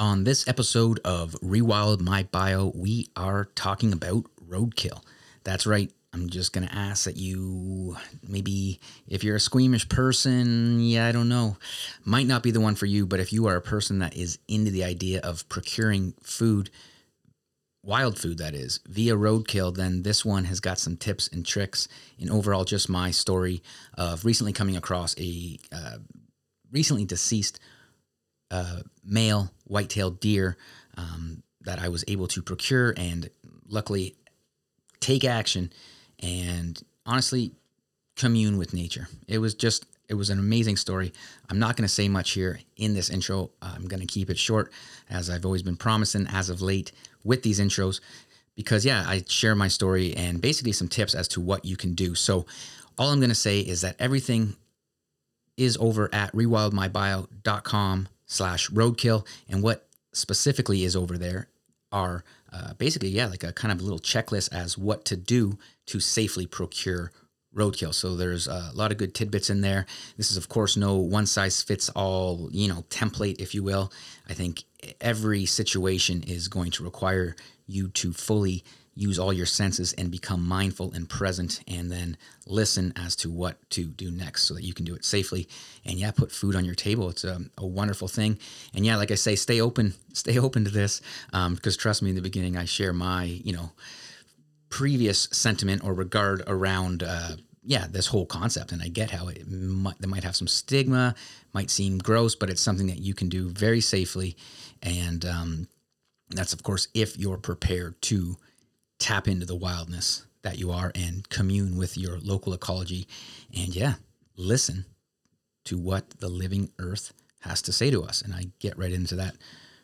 On this episode of Rewild My Bio, we are talking about roadkill. That's right. I'm just going to ask that you maybe, if you're a squeamish person, yeah, I don't know, might not be the one for you, but if you are a person that is into the idea of procuring food, wild food that is, via roadkill, then this one has got some tips and tricks. And overall, just my story of recently coming across a uh, recently deceased uh, male white-tailed deer um, that I was able to procure and luckily take action and honestly commune with nature. It was just it was an amazing story. I'm not going to say much here in this intro. I'm going to keep it short as I've always been promising as of late with these intros because yeah, I share my story and basically some tips as to what you can do. So all I'm going to say is that everything is over at rewildmybio.com slash roadkill. And what specifically is over there are uh, basically, yeah, like a kind of a little checklist as what to do to safely procure roadkill. So there's a lot of good tidbits in there. This is, of course, no one size fits all, you know, template, if you will. I think every situation is going to require you to fully use all your senses and become mindful and present and then listen as to what to do next so that you can do it safely. And yeah put food on your table. It's a, a wonderful thing. And yeah like i say stay open stay open to this because um, trust me in the beginning i share my you know previous sentiment or regard around uh, yeah this whole concept. And i get how it might, might have some stigma might seem gross but it's something that you can do very safely. And um, that's of course if you're prepared to tap into the wildness that you are and commune with your local ecology. And yeah, listen to what the living earth has to say to us. And I get right into that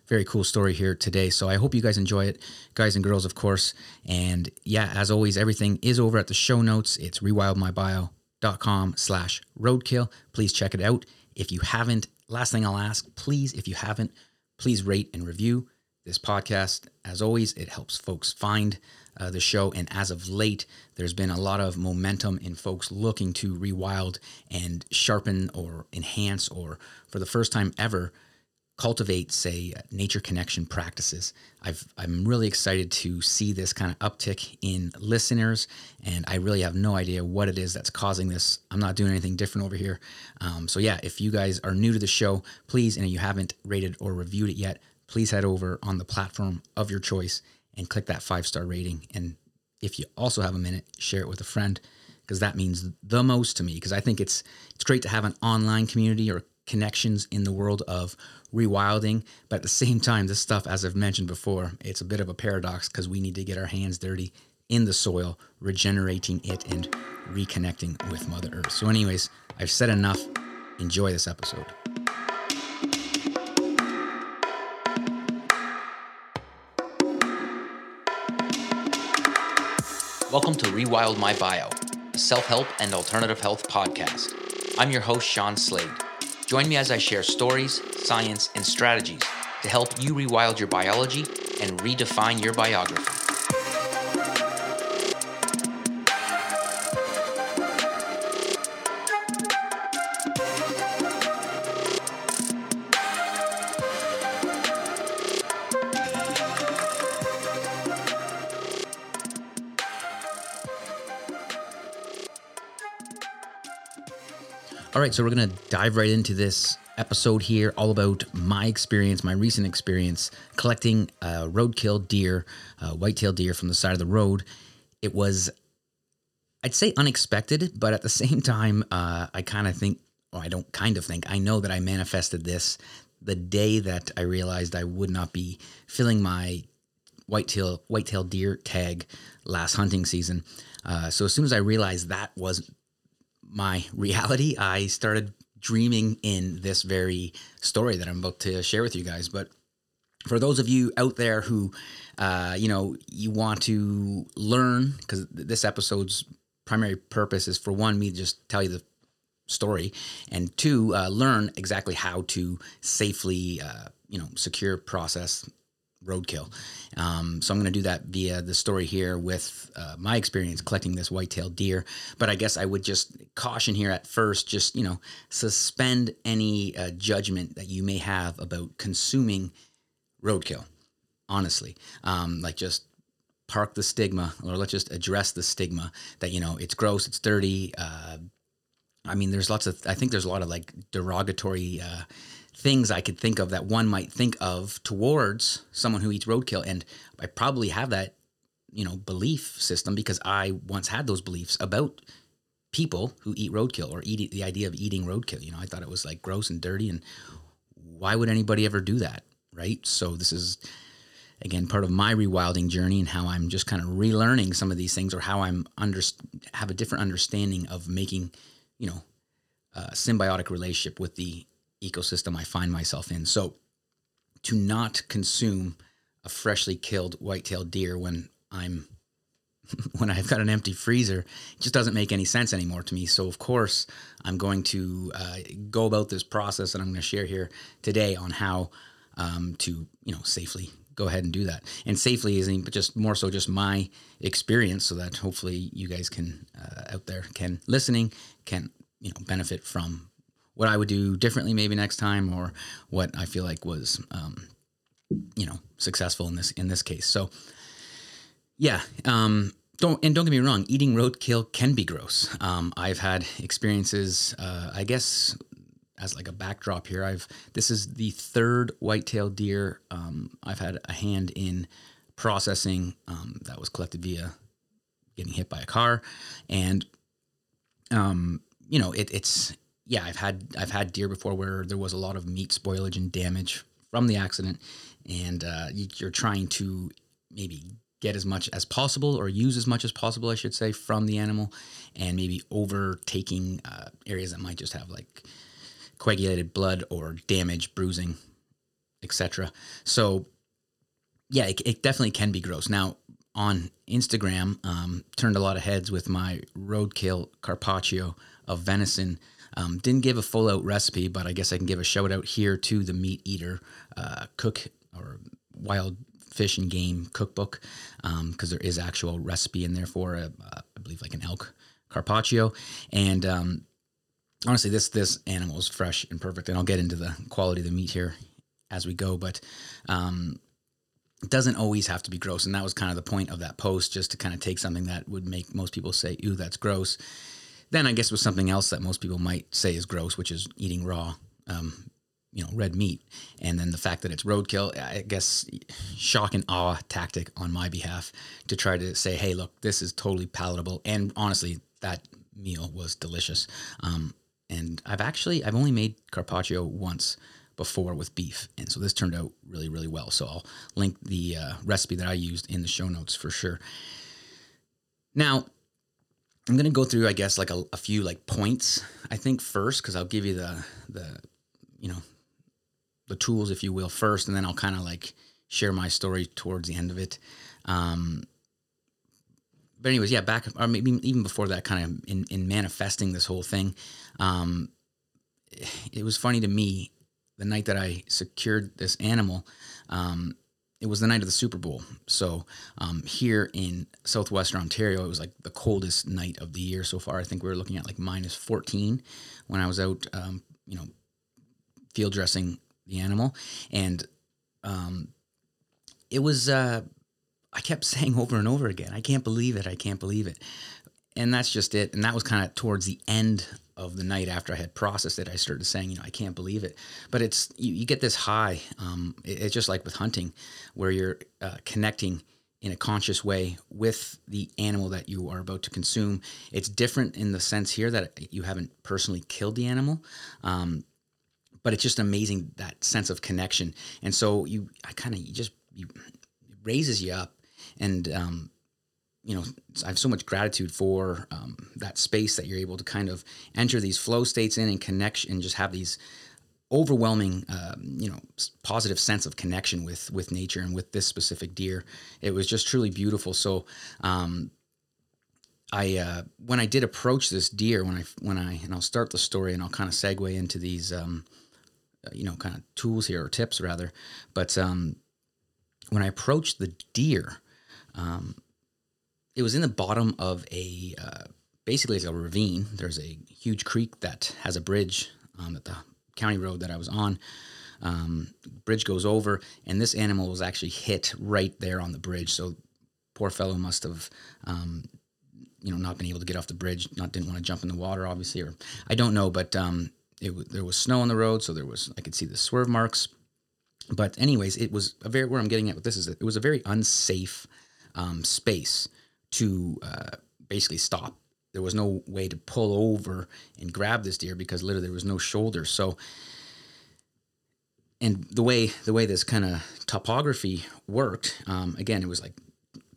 very cool story here today. So I hope you guys enjoy it, guys and girls, of course. And yeah, as always, everything is over at the show notes. It's rewildmybio.com slash roadkill. Please check it out. If you haven't, last thing I'll ask, please, if you haven't, please rate and review this podcast. As always, it helps folks find uh, the show. And as of late, there's been a lot of momentum in folks looking to rewild and sharpen or enhance, or for the first time ever, cultivate, say, nature connection practices. I've, I'm really excited to see this kind of uptick in listeners, and I really have no idea what it is that's causing this. I'm not doing anything different over here. Um, so, yeah, if you guys are new to the show, please, and you haven't rated or reviewed it yet, please head over on the platform of your choice and click that five star rating. And if you also have a minute, share it with a friend because that means the most to me. Because I think it's it's great to have an online community or connections in the world of rewilding, but at the same time, this stuff, as I've mentioned before, it's a bit of a paradox because we need to get our hands dirty in the soil, regenerating it and reconnecting with Mother Earth. So, anyways, I've said enough. Enjoy this episode. Welcome to Rewild My Bio, a self help and alternative health podcast. I'm your host, Shawn Slade. Join me as I share stories, science, and strategies to help you rewild your biology and redefine your biography. Right, so we're going to dive right into this episode here, all about my experience, my recent experience collecting roadkill deer, uh, white-tailed deer from the side of the road. It was, I'd say, unexpected, but at the same time, uh, I kind of think, or I don't kind of think, I know that I manifested this the day that I realized I would not be filling my whitetail whitetail deer tag last hunting season. Uh, so as soon as I realized that was my reality, I started dreaming in this very story that I'm about to share with you guys. But for those of you out there who, uh, you know, you want to learn, because this episode's primary purpose is for one, me to just tell you the story, and two, uh, learn exactly how to safely, uh, you know, secure, process, roadkill. Um, so I'm going to do that via the story here with uh, my experience collecting this white-tailed deer. But I guess I would just caution here at first, just you know, suspend any uh, judgment that you may have about consuming roadkill. Honestly, um, like just park the stigma, or let's just address the stigma that you know it's gross, it's dirty. Uh, I mean, there's lots of. I think there's a lot of like derogatory uh, things I could think of that one might think of towards someone who eats roadkill, and I probably have that, you know, belief system because I once had those beliefs about people who eat roadkill or eat the idea of eating roadkill. You know, I thought it was like gross and dirty, and why would anybody ever do that, right? So this is again part of my rewilding journey and how I'm just kind of relearning some of these things or how I'm under have a different understanding of making, you know, a symbiotic relationship with the ecosystem I find myself in. So to not consume a freshly killed white-tailed deer when I'm when I've got an empty freezer, it just doesn't make any sense anymore to me. So of course, I'm going to uh, go about this process, and I'm going to share here today on how um, to you know safely go ahead and do that. And safely isn't just more so just my experience, so that hopefully you guys can uh, out there can listening can you know benefit from what I would do differently maybe next time, or what I feel like was um, you know successful in this in this case. So yeah. Um, don't and don't get me wrong, eating roadkill can be gross. Um, I've had experiences. Uh, I guess as like a backdrop here, I've this is the third white-tailed deer um, I've had a hand in processing um, that was collected via getting hit by a car, and um, you know it, it's yeah I've had I've had deer before where there was a lot of meat spoilage and damage from the accident, and uh, you're trying to maybe get as much as possible or use as much as possible, I should say, from the animal, and maybe overtaking uh, areas that might just have like coagulated blood or damage, bruising, etc. So, yeah, it, it, definitely can be gross. Now, on Instagram, um, turned a lot of heads with my roadkill carpaccio of venison. Um, didn't give a full out recipe, but I guess I can give a shout out here to the MeatEater uh, cook or wild fish and game cookbook. Because um, there is actual recipe in there for a, uh, I believe like an elk carpaccio. And um, honestly this this animal is fresh and perfect and I'll get into the quality of the meat here as we go but um, doesn't always have to be gross and that was kind of the point of that post just to kind of take something that would make most people say ew that's gross then I guess was something else that most people might say is gross which is eating raw um, you know red meat. And then the fact that it's roadkill i guess shock and awe tactic on my behalf to try to say hey look this is totally palatable. And honestly that meal was delicious. Um, and i've actually i've only made carpaccio once before with beef. And so this turned out really really well. So i'll link the uh, recipe that i used in the show notes for sure. Now i'm to go through i guess like a, a few like points i think first because i'll give you the the you know the tools, if you will, first, and then I'll kind of like share my story towards the end of it. Um, but anyways, yeah, back or maybe even before that, kind of in, in manifesting this whole thing, um, it was funny to me the night that I secured this animal. Um, it was the night of the Super Bowl. So um, here in southwestern Ontario, it was like the coldest night of the year so far. I think we were looking at like minus 14 when I was out, um, you know, field dressing the animal, and um, it was. Uh, I kept saying over and over again, "I can't believe it! I can't believe it!" And that's just it. And that was kind of towards the end of the night after I had processed it. I started saying, you know, I can't believe it. But it's you, you get this high. Um, it, it's just like with hunting, where you're uh, connecting in a conscious way with the animal that you are about to consume. It's different in the sense here that you haven't personally killed the animal. Um, but it's just amazing that sense of connection. And so you, I kind of just you, it raises you up, and um, you know, I have so much gratitude for um, that space that you're able to kind of enter these flow states in and connection, and just have these overwhelming, uh, you know, positive sense of connection with with nature and with this specific deer. It was just truly beautiful. So. Um, I uh, when I did approach this deer when I when I and I'll start the story and I'll kind of segue into these um, uh, you know, kind of tools here or tips rather. But um, when I approached the deer, um, it was in the bottom of a uh, basically it's a ravine. There's a huge creek that has a bridge um, at the county road that I was on. Um, bridge goes over, and this animal was actually hit right there on the bridge. So poor fellow must have, um, you know, not been able to get off the bridge. Not didn't want to jump in the water, obviously, or I don't know, but um, it there was snow on the road, so there was I could see the swerve marks. But anyways, it was a very where I'm getting at with this is that it was a very unsafe um, space to uh, basically stop. There was no way to pull over and grab this deer because literally there was no shoulder. So, and the way the way this kind of topography worked, um, again, it was like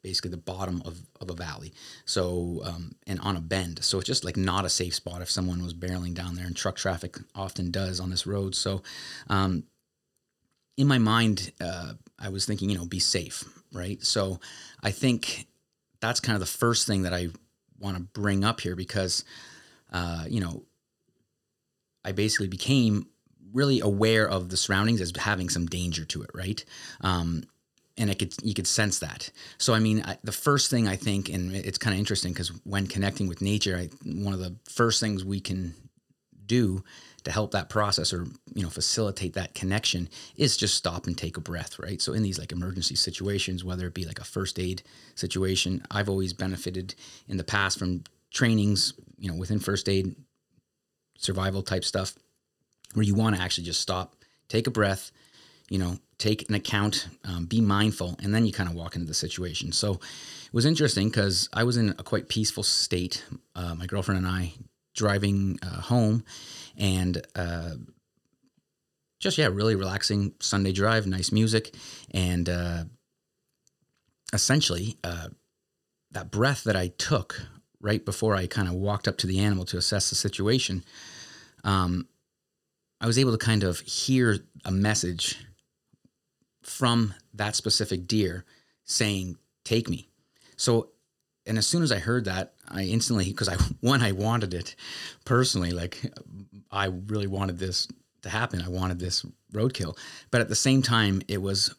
basically the bottom of, of a valley. So, um, and on a bend. So it's just like not a safe spot if someone was barreling down there and truck traffic often does on this road. So, um, in my mind, uh, I was thinking, you know, be safe, right? So I think that's kind of the first thing that I want to bring up here because, uh, you know, I basically became really aware of the surroundings as having some danger to it, right? Um, and it could you could sense that. So I mean, I, the first thing I think, and it's kind of interesting because when connecting with nature, I, one of the first things we can do to help that process or you know facilitate that connection is just stop and take a breath right? So in these like emergency situations whether it be like a first aid situation i've always benefited in the past from trainings you know within first aid survival type stuff where you want to actually just stop take a breath you know take an account um, be mindful and then you kind of walk into the situation. So it was interesting because i was in a quite peaceful state. Uh, my girlfriend and i driving uh, home and uh, just yeah, really relaxing Sunday drive, nice music, and uh, essentially uh, that breath that I took right before I kind of walked up to the animal to assess the situation. Um, I was able to kind of hear a message from that specific deer saying, "Take me." So and as soon as I heard that, I instantly because I one I wanted it personally, like I really wanted this to happen. I wanted this roadkill, but at the same time, it was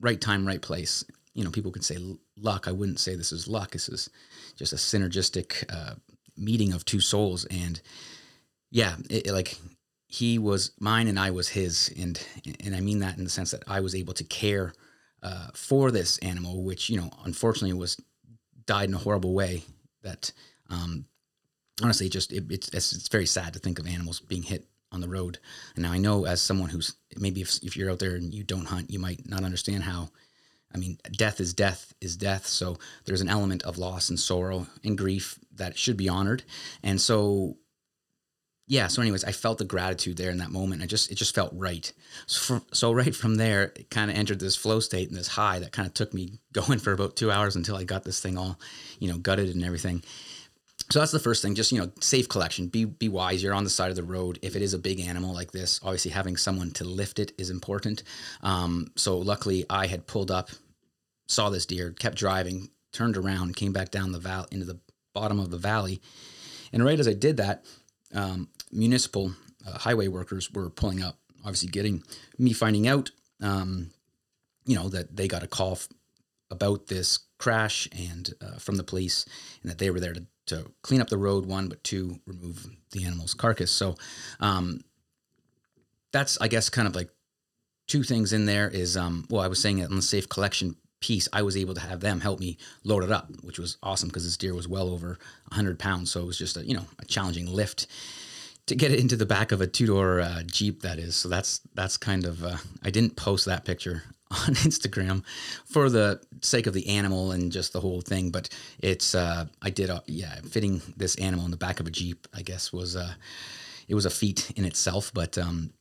right time, right place. You know, people could say luck. I wouldn't say this is luck. This is just a synergistic uh, meeting of two souls, and yeah, it, it, like he was mine and I was his, and and I mean that in the sense that I was able to care uh, for this animal, which you know, unfortunately, was died in a horrible way that um, honestly just it, it's, it's very sad to think of animals being hit on the road. And now i know as someone who's maybe if, if you're out there and you don't hunt you might not understand how i mean death is death is death. So there's an element of loss and sorrow and grief that should be honored. And so yeah so anyways i felt the gratitude there in that moment. I just it just felt right. So, for, so right from there it kind of entered this flow state and this high that kind of took me going for about two hours until i got this thing all you know gutted and everything so that's the first thing just you know safe collection. Be be wise. You're on the side of the road. If it is a big animal like this obviously having someone to lift it is important. Um, so luckily i had pulled up saw this deer kept driving turned around came back down the valley into the bottom of the valley. And right as i did that um, municipal uh, highway workers were pulling up, obviously getting me finding out, um, you know, that they got a call f- about this crash and uh, from the police, and that they were there to, to clean up the road, one, but two, remove the animal's carcass. So um, that's, I guess, kind of like two things in there is, um, well, I was saying it on the safe collection piece, I was able to have them help me load it up, which was awesome because this deer was well over 100 pounds. So it was just a, you know, a challenging lift to get it into the back of a two door uh, Jeep, that is. So that's, that's kind of, uh, I didn't post that picture on Instagram for the sake of the animal and just the whole thing. But it's, uh, I did, uh, yeah, fitting this animal in the back of a Jeep, I guess was, uh, it was a feat in itself. But, um,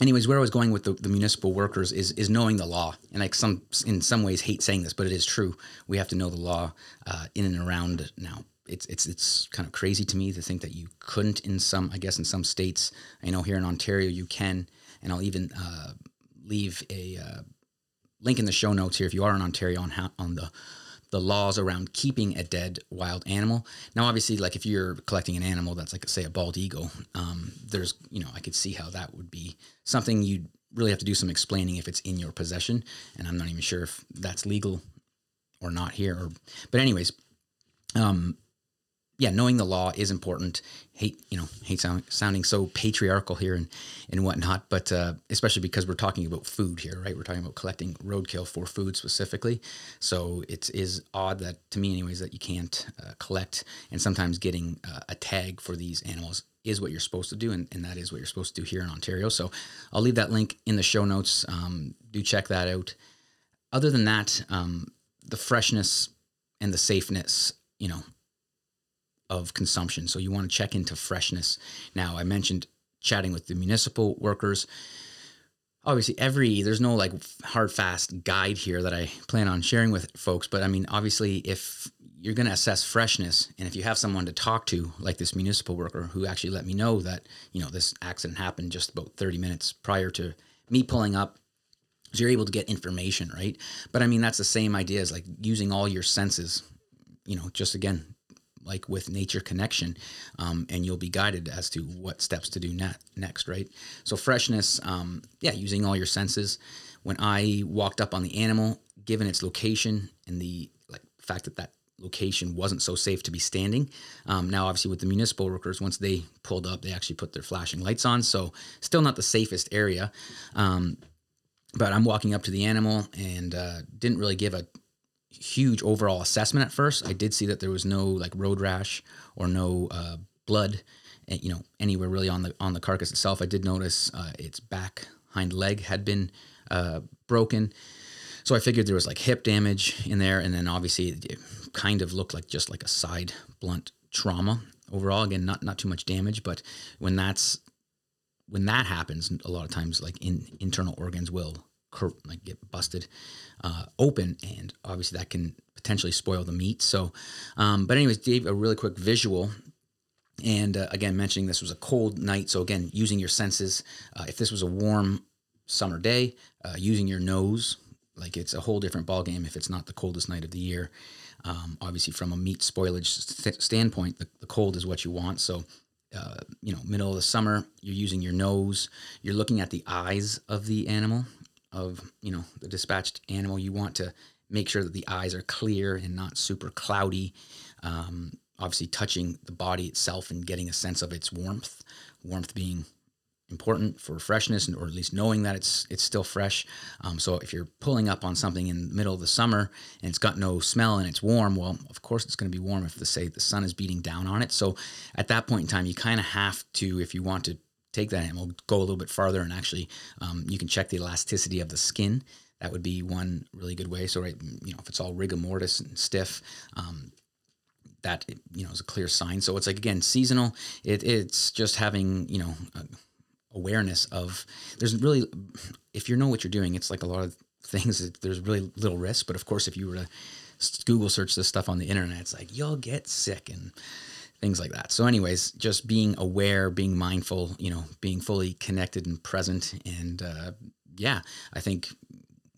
anyways, where I was going with the, the, municipal workers is is knowing the law, and like some in some ways hate saying this, but it is true. We have to know the law uh, in and around now. It's it's it's kind of crazy to me to think that you couldn't in some. I guess in some states, I know here in Ontario you can, and I'll even uh, leave a uh, link in the show notes here if you are in Ontario on how on the the laws around keeping a dead wild animal. Now, obviously, like if you're collecting an animal that's like, say, a bald eagle, um, there's, you know, I could see how that would be something you'd really have to do some explaining if it's in your possession. And I'm not even sure if that's legal or not here. Or, but anyways, um, yeah, knowing the law is important. Hate, you know, hate sound, sounding so patriarchal here and, and whatnot, but uh, especially because we're talking about food here, right? We're talking about collecting roadkill for food specifically. So it is odd that, to me, anyways, that you can't uh, collect and sometimes getting uh, a tag for these animals is what you're supposed to do, and, and that is what you're supposed to do here in Ontario. So I'll leave that link in the show notes. Um, do check that out. Other than that, um, the freshness and the safeness, you know, of consumption. So you want to check into freshness. Now, I mentioned chatting with the municipal workers. Obviously, every there's no like hard fast guide here that I plan on sharing with folks, but I mean, obviously, if you're going to assess freshness, and if you have someone to talk to, like this municipal worker who actually let me know that you know this accident happened just about 30 minutes prior to me pulling up so you're able to get information, right? But I mean, that's the same idea as like using all your senses, you know, just again, like with nature connection, um, and you'll be guided as to what steps to do net, next, right? So freshness, um, yeah, using all your senses. When I walked up on the animal, given its location and the like fact that that location wasn't so safe to be standing. Um, now, obviously, with the municipal workers, once they pulled up, they actually put their flashing lights on. So, still not the safest area. Um, but I'm walking up to the animal and uh, didn't really give a huge overall assessment at first. I did see that there was no like road rash or no uh, blood, eh, you know, anywhere really on the on the carcass itself. I did notice uh, its back hind leg had been uh, broken, so I figured there was like hip damage in there, and then obviously it kind of looked like just like a side blunt trauma overall. Again, not not too much damage, but when that's when that happens, a lot of times like in internal organs will cur- like get busted uh, open, and obviously that can potentially spoil the meat. So, um, but anyways, gave a really quick visual. And uh, again, mentioning this was a cold night, so again, using your senses. Uh, if this was a warm summer day, uh, using your nose, like it's a whole different ballgame if it's not the coldest night of the year. Um, obviously, from a meat spoilage st- standpoint, the, the cold is what you want. So uh, you know, middle of the summer, you're using your nose, you're looking at the eyes of the animal, of, you know, the dispatched animal. You want to make sure that the eyes are clear and not super cloudy. Um, obviously, touching the body itself and getting a sense of its warmth, warmth being important for freshness, or at least knowing that it's it's still fresh. Um, so if you're pulling up on something in the middle of the summer and it's got no smell and it's warm, well, of course it's going to be warm if the say the sun is beating down on it. So at that point in time, you kind of have to, if you want to take that and we'll go a little bit farther and actually um, you can check the elasticity of the skin. That would be one really good way. So right, you know, if it's all rigor mortis and stiff. Um, that you know is a clear sign. So it's like again seasonal. It, it's just having you know awareness of there's really if you know what you're doing it's like a lot of things there's really little risk but of course if you were to google search this stuff on the internet it's like you'll get sick and things like that. So anyways just being aware being mindful you know being fully connected and present and uh, yeah i think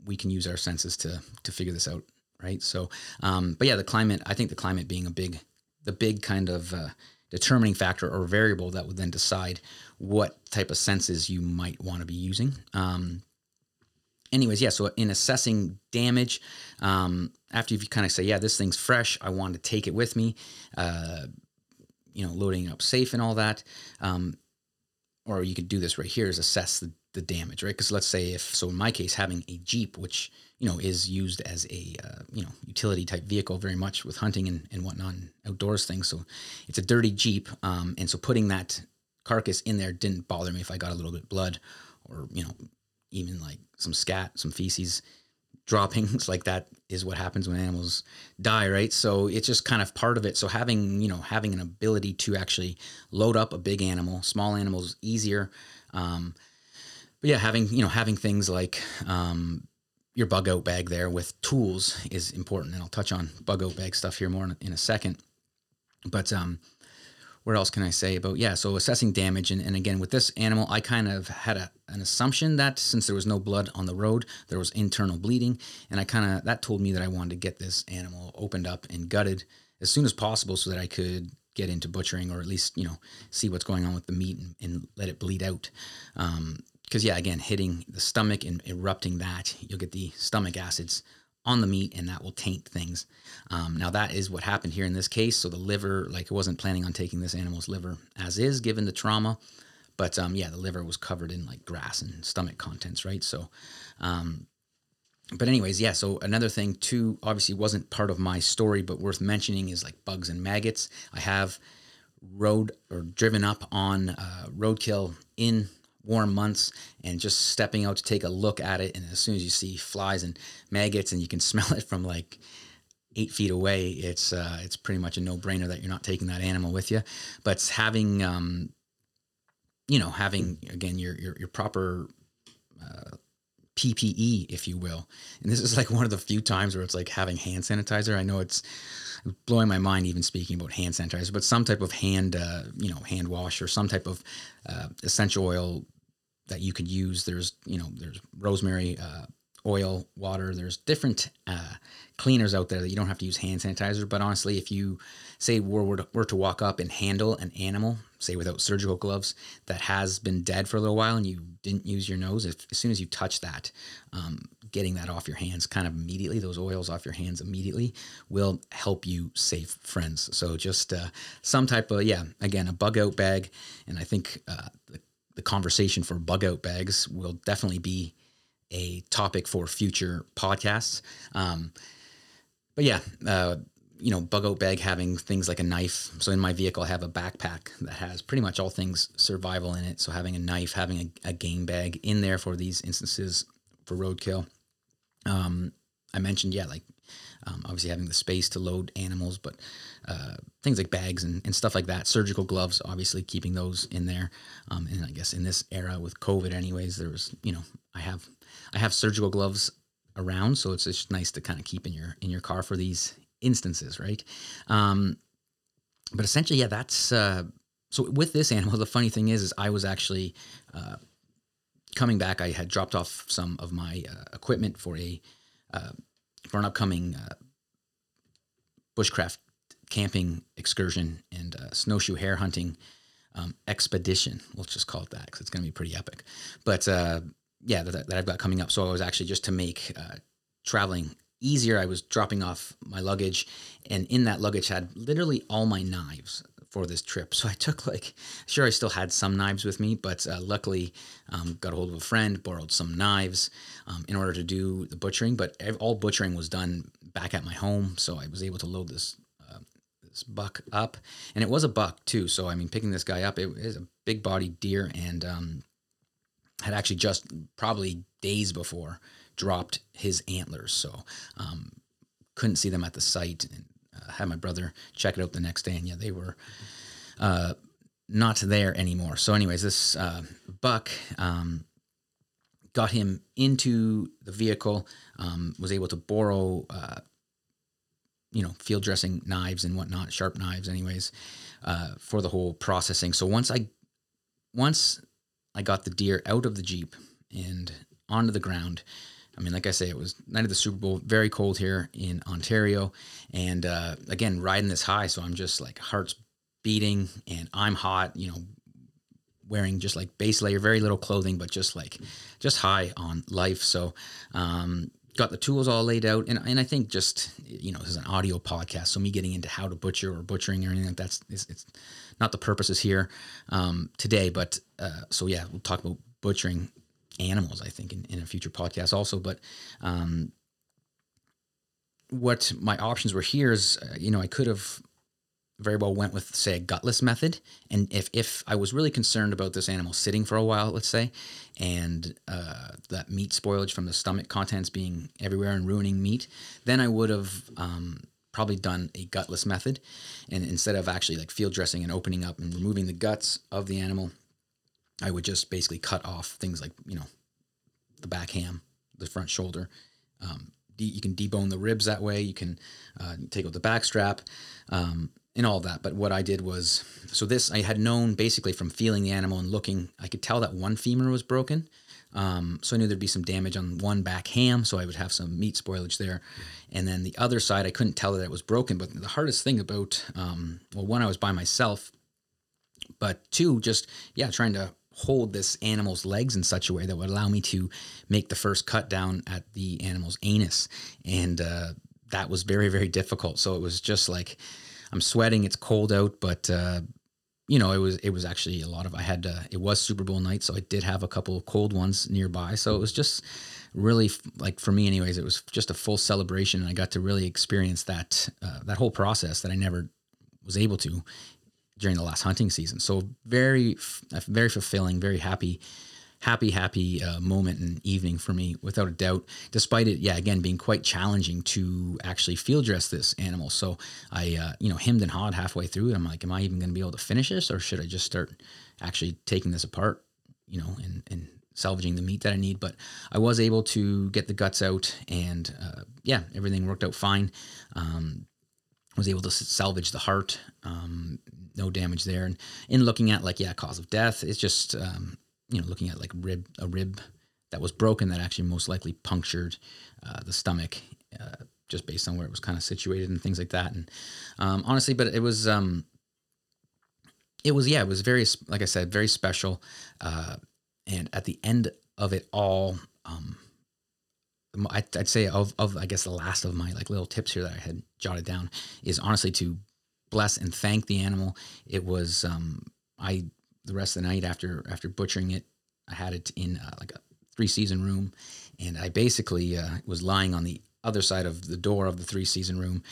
we can use our senses to to figure this out right? So um, but yeah the climate i think the climate being a big the big kind of uh, determining factor or variable that would then decide what type of senses you might want to be using. Um, anyways, yeah, so in assessing damage, um, after you kind of say, yeah, this thing's fresh, I want to take it with me, uh, you know, loading up safe and all that. Um, or you could do this right here is assess the, the damage, right? Because let's say if, so in my case, having a Jeep, which, you know, is used as a, uh, you know, utility type vehicle very much with hunting and, and whatnot, and outdoors things. So it's a dirty Jeep. Um, and so putting that carcass in there didn't bother me if I got a little bit blood or, you know, even like some scat, some feces droppings like that is what happens when animals die, right? So it's just kind of part of it. So having, you know, having an ability to actually load up a big animal, small animals easier. Um, but yeah, having, you know, having things like, um, your bug out bag there with tools is important. And I'll touch on bug out bag stuff here more in, in a second. But, um, where else can I say about yeah? So assessing damage, and, and again with this animal, I kind of had a, an assumption that since there was no blood on the road, there was internal bleeding, and I kind of that told me that I wanted to get this animal opened up and gutted as soon as possible so that I could get into butchering or at least you know see what's going on with the meat and, and let it bleed out. Um, because yeah, again, hitting the stomach and erupting that, you'll get the stomach acids on the meat and that will taint things. Um, now, that is what happened here in this case. So, the liver, like, I wasn't planning on taking this animal's liver as is, given the trauma. But um, yeah, the liver was covered in like grass and stomach contents, right? So, um, but anyways, yeah. So another thing too, obviously wasn't part of my story, but worth mentioning is like bugs and maggots. I have rode or driven up on uh, roadkill in warm months and just stepping out to take a look at it. And as soon as you see flies and maggots and you can smell it from like eight feet away, it's uh, it's pretty much a no brainer that you're not taking that animal with you. But having um, you know having again your your, your proper uh, PPE, if you will. And this is like one of the few times where it's like having hand sanitizer. I know it's blowing my mind even speaking about hand sanitizer, but some type of hand, uh, you know, hand wash or some type of uh, essential oil that you could use. There's, you know, there's rosemary uh, oil, water. There's different uh, cleaners out there that you don't have to use hand sanitizer. But honestly, if you say were, to, were to walk up and handle an animal, say without surgical gloves, that has been dead for a little while and you didn't use your nose, if, as soon as you touch that, um, getting that off your hands kind of immediately, those oils off your hands immediately will help you save friends. So just uh, some type of, yeah, again, a bug out bag. And I think uh, the, the conversation for bug out bags will definitely be a topic for future podcasts. Um, but yeah, uh, you know, bug out bag having things like a knife. So in my vehicle, I have a backpack that has pretty much all things survival in it. So having a knife, having a, a game bag in there for these instances for roadkill. Um, I mentioned, yeah, like um, obviously having the space to load animals, but uh, things like bags and, and, stuff like that. Surgical gloves, obviously keeping those in there. Um, and I guess in this era with COVID, anyways, there was, you know, I have I have surgical gloves around, so it's just nice to kind of keep in your in your car for these instances, right? Um, but essentially, yeah, that's uh, so. With this animal, the funny thing is, is I was actually uh, coming back. I had dropped off some of my uh, equipment for a uh, for an upcoming uh, bushcraft camping excursion and uh, snowshoe hare hunting um, expedition. We'll just call it that because it's going to be pretty epic. But yeah, that, that, I've got coming up. So I was actually just to make uh, traveling easier. I was dropping off my luggage, and in that luggage had literally all my knives for this trip. So I took like, sure, I still had some knives with me, but uh, luckily um, got a hold of a friend, borrowed some knives um, in order to do the butchering. But all butchering was done back at my home, so I was able to load this uh, this buck up, and it was a buck too. So I mean, picking this guy up, it is a big bodied deer, and um, had actually just probably days before dropped his antlers. So um, couldn't see them at the site and uh, had my brother check it out the next day. And yeah, they were uh, not there anymore. So, anyways, this uh, buck um, got him into the vehicle, um, was able to borrow. Uh, you know, field dressing knives and whatnot, sharp knives, anyways, uh, for the whole processing. So once I, once I got the deer out of the Jeep and onto the ground. I mean, like I say, it was night of the Super Bowl, very cold here in Ontario. And uh, again, riding this high. So I'm just like heart's beating and I'm hot, you know, wearing just like base layer, very little clothing, but just like just high on life. So, um, got the tools all laid out. And, and I think just, you know, this is an audio podcast. So me getting into how to butcher or butchering or anything like that's, it's, it's not the purposes here um, today, but uh, so yeah, we'll talk about butchering animals. I think in, in a future podcast also, but um, what my options were here is, uh, you know, I could have very well went with say a gutless method and if if i was really concerned about this animal sitting for a while let's say and uh, that meat spoilage from the stomach contents being everywhere and ruining meat then i would have um, probably done a gutless method. And instead of actually like field dressing and opening up and removing the guts of the animal, I would just basically cut off things like, you know, the back ham, the front shoulder. Um, de- you can debone the ribs that way. You can uh, take out the back strap um, and all that. But what I did was, so this I had known basically from feeling the animal and looking, I could tell that one femur was broken. Um, so I knew there'd be some damage on one back ham, so I would have some meat spoilage there. And then the other side, I couldn't tell that it was broken. But the hardest thing about, um, well, one, I was by myself, but two, just yeah, trying to hold this animal's legs in such a way that would allow me to make the first cut down at the animal's anus. And uh, that was very, very difficult. So it was just like I'm sweating, it's cold out, but. Uh, you know, it was it was actually a lot of I had it was Super Bowl night, so I did have a couple of cold ones nearby. So it was just really like for me, anyways, it was just a full celebration, and I got to really experience that uh, that whole process that I never was able to during the last hunting season. So very, very fulfilling, very happy, happy, happy uh, moment and evening for me, without a doubt. Despite it, yeah, again being quite challenging to actually field dress this animal. So I, uh, you know, hemmed and hawed halfway through and I'm like, am I even going to be able to finish this, or should I just start actually taking this apart, you know, and and salvaging the meat that I need. But I was able to get the guts out, and uh, yeah, everything worked out fine. Um, was able to salvage the heart, um, no damage there. And in looking at like yeah, cause of death, it's just um, you know looking at like rib a rib that was broken that actually most likely punctured uh, the stomach. Uh, just based on where it was kind of situated and things like that, and um, honestly, but it was um, it was yeah, it was very like I said, very special. Uh, and at the end of it all, um, I'd, say of, of I guess the last of my like little tips here that I had jotted down is honestly to bless and thank the animal. It was um, I the rest of the night after after butchering it, I had it in uh, like a three season room, and I basically uh, was lying on the other side of the door of the three season room,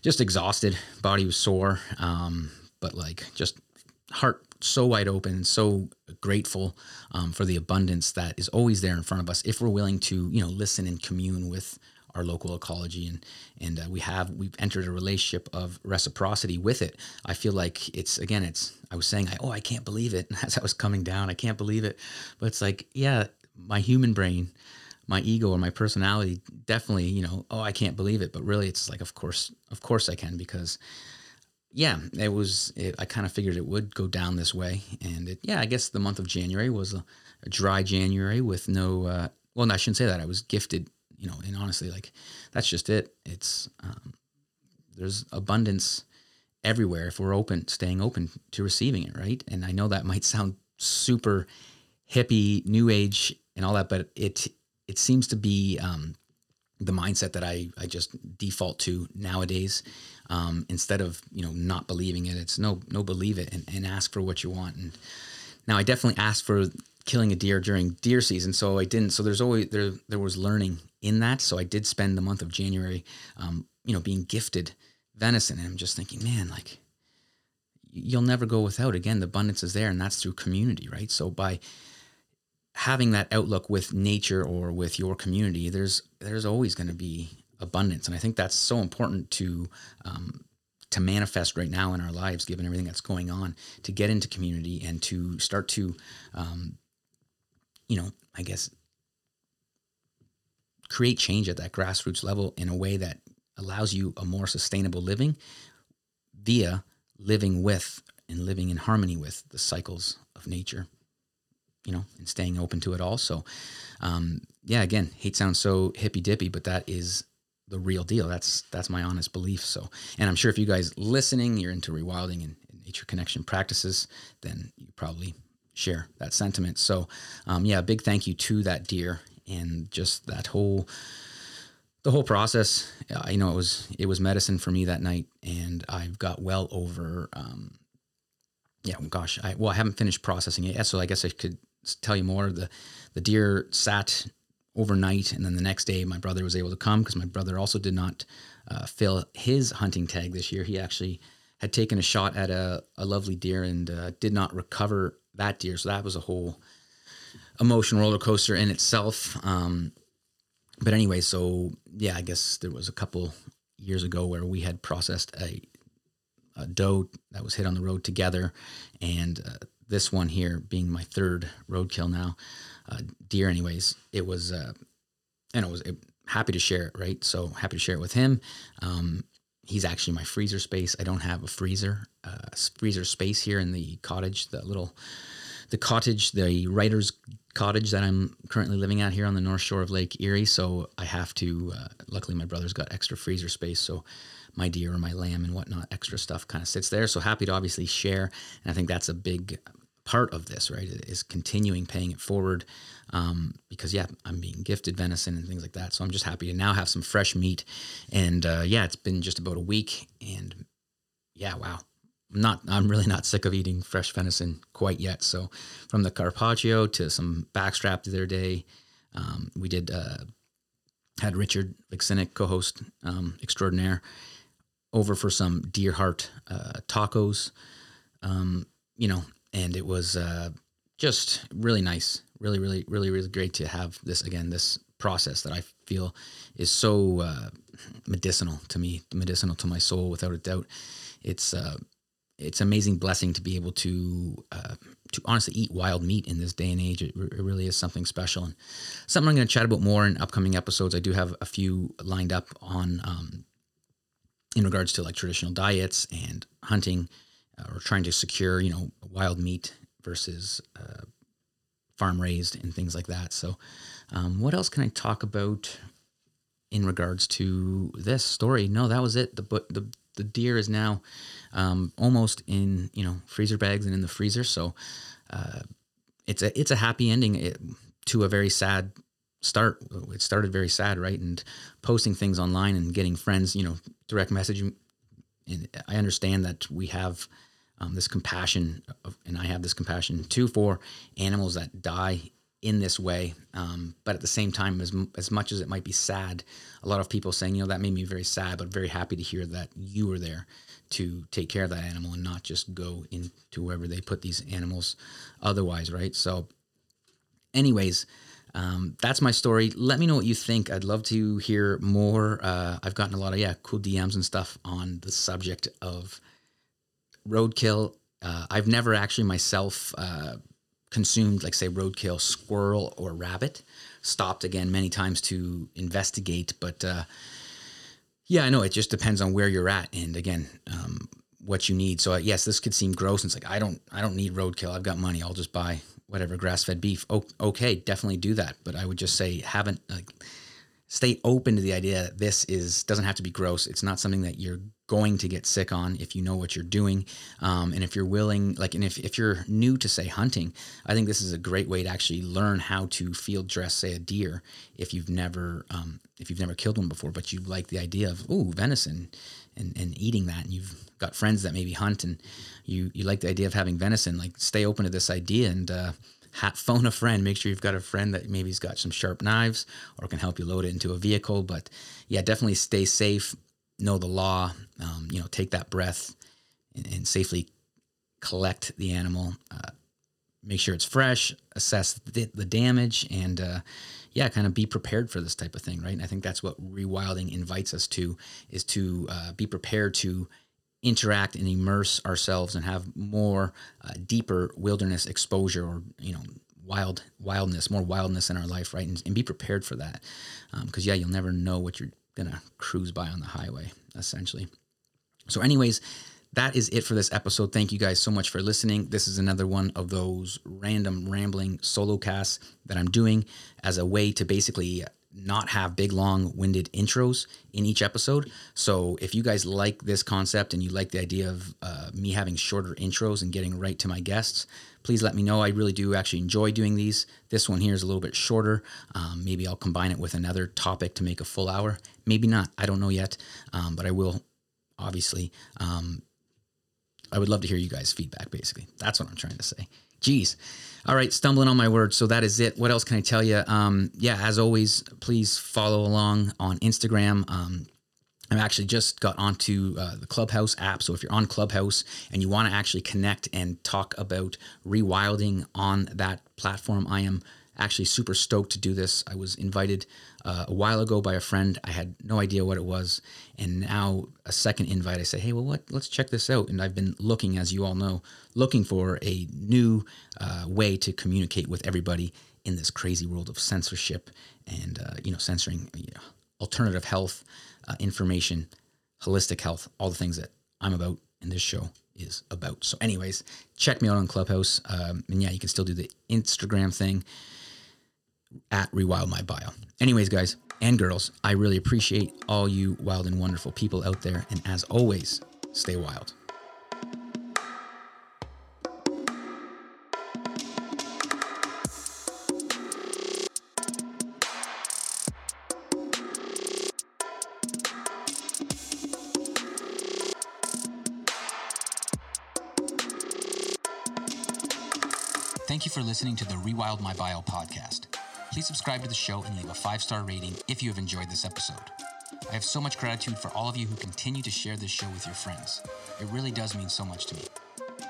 just exhausted, body was sore, um, but like just heart so wide open and so grateful um, for the abundance that is always there in front of us if we're willing to you know listen and commune with our local ecology and and uh, we have we've entered a relationship of reciprocity with it i feel like it's again it's i was saying I, oh i can't believe it as i was coming down i can't believe it but it's like yeah my human brain my ego or my personality definitely you know oh i can't believe it but really it's like of course of course i can because yeah, it was. It, I kind of figured it would go down this way, and it, yeah, I guess the month of January was a, a dry January with no. Uh, well, no, I shouldn't say that. I was gifted, you know, and honestly, like that's just it. It's um, there's abundance everywhere if we're open, staying open to receiving it, right? And I know that might sound super hippie, new age, and all that, but it it seems to be um, the mindset that I I just default to nowadays um, instead of you know not believing it it's no no believe it and, and ask for what you want and now i definitely asked for killing a deer during deer season so i didn't so there's always there there was learning in that. So i did spend the month of january um, you know being gifted venison and i'm just thinking man like you'll never go without. Again the abundance is there and that's through community right? So by having that outlook with nature or with your community there's there's always going to be abundance. And I think that's so important to um, to manifest right now in our lives, given everything that's going on, to get into community and to start to, um, you know, I guess, create change at that grassroots level in a way that allows you a more sustainable living via living with and living in harmony with the cycles of nature you know, and staying open to it all. So, um, yeah, again, hate sounds so hippy dippy, but that is the real deal. That's that's my honest belief. So, and I'm sure if you guys listening, you're into rewilding and, and nature connection practices, then you probably share that sentiment. So, um, yeah, big thank you to that deer and just that whole the whole process. I know it was it was medicine for me that night, and I've got well over. Um, yeah, gosh, I well, I haven't finished processing it yet, so I guess I could tell you more. The the deer sat overnight. And then the next day, my brother was able to come because my brother also did not uh, fill his hunting tag this year. He actually had taken a shot at a, a lovely deer and uh, did not recover that deer. So that was a whole emotion roller coaster in itself. Um, but anyway, so yeah, I guess there was a couple years ago where we had processed a, a doe that was hit on the road together, and uh, this one here being my third roadkill now, uh, deer, anyways, it was, uh, and I was happy to share it, right? So happy to share it with him. Um, he's actually my freezer space. I don't have a freezer, uh, freezer space here in the cottage, the little, the cottage, the writer's cottage that I'm currently living at here on the north shore of Lake Erie. So I have to, uh, luckily my brother's got extra freezer space. So my deer or my lamb and whatnot, extra stuff kind of sits there. So happy to obviously share. And I think that's a big part of this, right? Is continuing paying it forward um, because yeah, I'm being gifted venison and things like that. So I'm just happy to now have some fresh meat, and uh, yeah, it's been just about a week, and yeah, wow. Not I'm really not sick of eating fresh venison quite yet. So from the carpaccio to some backstrap the other day, um, we did uh, had Richard Vixinik, co-host um, extraordinaire, over for some deer heart uh, tacos. Um, you know, and it was uh, just really nice, really, really, really, really great to have this again. This process that I feel is so uh, medicinal to me, medicinal to my soul, without a doubt. It's it's amazing blessing to be able to uh, to honestly eat wild meat in this day and age. It, it really is something special and something I'm going to chat about more in upcoming episodes. I do have a few lined up on um, in regards to like traditional diets and hunting uh, or trying to secure you know wild meat versus uh, farm raised and things like that. So, um, what else can I talk about in regards to this story? No, that was it. The the the deer is now um, almost in you know freezer bags and in the freezer. So uh, it's a it's a happy ending to a very sad start. It started very sad, right? And posting things online and getting friends, you know, direct messaging. And I understand that we have um, this compassion, of, and I have this compassion too for animals that die in this way. Um, but at the same time, as as much as it might be sad, a lot of people saying, you know, that made me very sad, but very happy to hear that you were there to take care of that animal and not just go into wherever they put these animals otherwise, right? So, anyways, um, that's my story. Let me know what you think. I'd love to hear more. Uh, I've gotten a lot of yeah cool DMs and stuff on the subject of roadkill. Uh, I've never actually myself uh, consumed like say roadkill squirrel or rabbit. Stopped again many times to investigate, but uh, yeah, I know it just depends on where you're at and again um, what you need. So uh, yes, this could seem gross. And it's like I don't I don't need roadkill. I've got money. I'll just buy whatever grass fed beef. Oh, okay, definitely do that. But I would just say haven't like stay open to the idea that this is doesn't have to be gross. It's not something that you're going to get sick on if you know what you're doing, um, and if you're willing, like, and if if you're new to say hunting, I think this is a great way to actually learn how to field dress, say, a deer if you've never um, if you've never killed one before, but you like the idea of oh venison and and eating that, and you've got friends that maybe hunt and you you like the idea of having venison, like stay open to this idea and. Uh, phone a friend. Make sure you've got a friend that maybe's got some sharp knives or can help you load it into a vehicle. But yeah, definitely stay safe. Know the law. Um, you know, take that breath and, and safely collect the animal. Uh, make sure it's fresh. Assess the, the damage and. Uh, yeah, kind of be prepared for this type of thing, right? And I think that's what rewilding invites us to is to uh, be prepared to interact and immerse ourselves and have more uh, deeper wilderness exposure or you know wild wildness more wildness in our life right and, and be prepared for that because um, yeah you'll never know what you're gonna cruise by on the highway essentially. So anyways that is it for this episode. Thank you guys so much for listening. This is another one of those random rambling solo casts that i'm doing as a way to basically not have big long winded intros in each episode. So if you guys like this concept and you like the idea of uh, me having shorter intros and getting right to my guests please let me know. I really do actually enjoy doing these. This one here is a little bit shorter. Um, maybe i'll combine it with another topic to make a full hour. Maybe not. I don't know yet. Um, but i will obviously. Um, i would love to hear you guys feedback basically. That's what i'm trying to say Jeez. All right, stumbling on my words. So that is it. What else can I tell you? Um, yeah, as always, please follow along on Instagram. Um, I've actually just got onto uh, the Clubhouse app. So if you're on Clubhouse and you want to actually connect and talk about rewilding on that platform, I am actually super stoked to do this. I was invited uh, a while ago by a friend. I had no idea what it was, and now a second invite. I say, hey, well, what? Let's check this out. And I've been looking, as you all know, looking for a new uh, way to communicate with everybody in this crazy world of censorship and uh, you know censoring you know, alternative health uh, information, holistic health, all the things that I'm about and this show is about. So, anyways, check me out on Clubhouse, um, and yeah, you can still do the Instagram thing at Rewild My Bio. Anyways, guys and girls, I really appreciate all you wild and wonderful people out there. And as always, stay wild. Thank you for listening to the Rewild My Bio podcast. Please subscribe to the show and leave a five star rating if you have enjoyed this episode. I have so much gratitude for all of you who continue to share this show with your friends. It really does mean so much to me.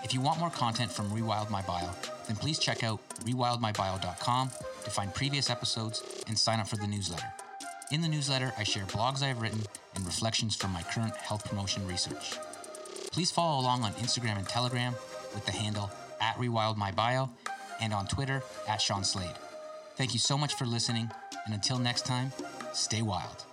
If you want more content from Rewild My Bio, then please check out rewildmybio.com to find previous episodes and sign up for the newsletter. In the newsletter, I share blogs I have written and reflections from my current health promotion research. Please follow along on Instagram and Telegram with the handle at rewildmybio and on Twitter at Shawn Slade. Thank you so much for listening, and until next time, stay wild.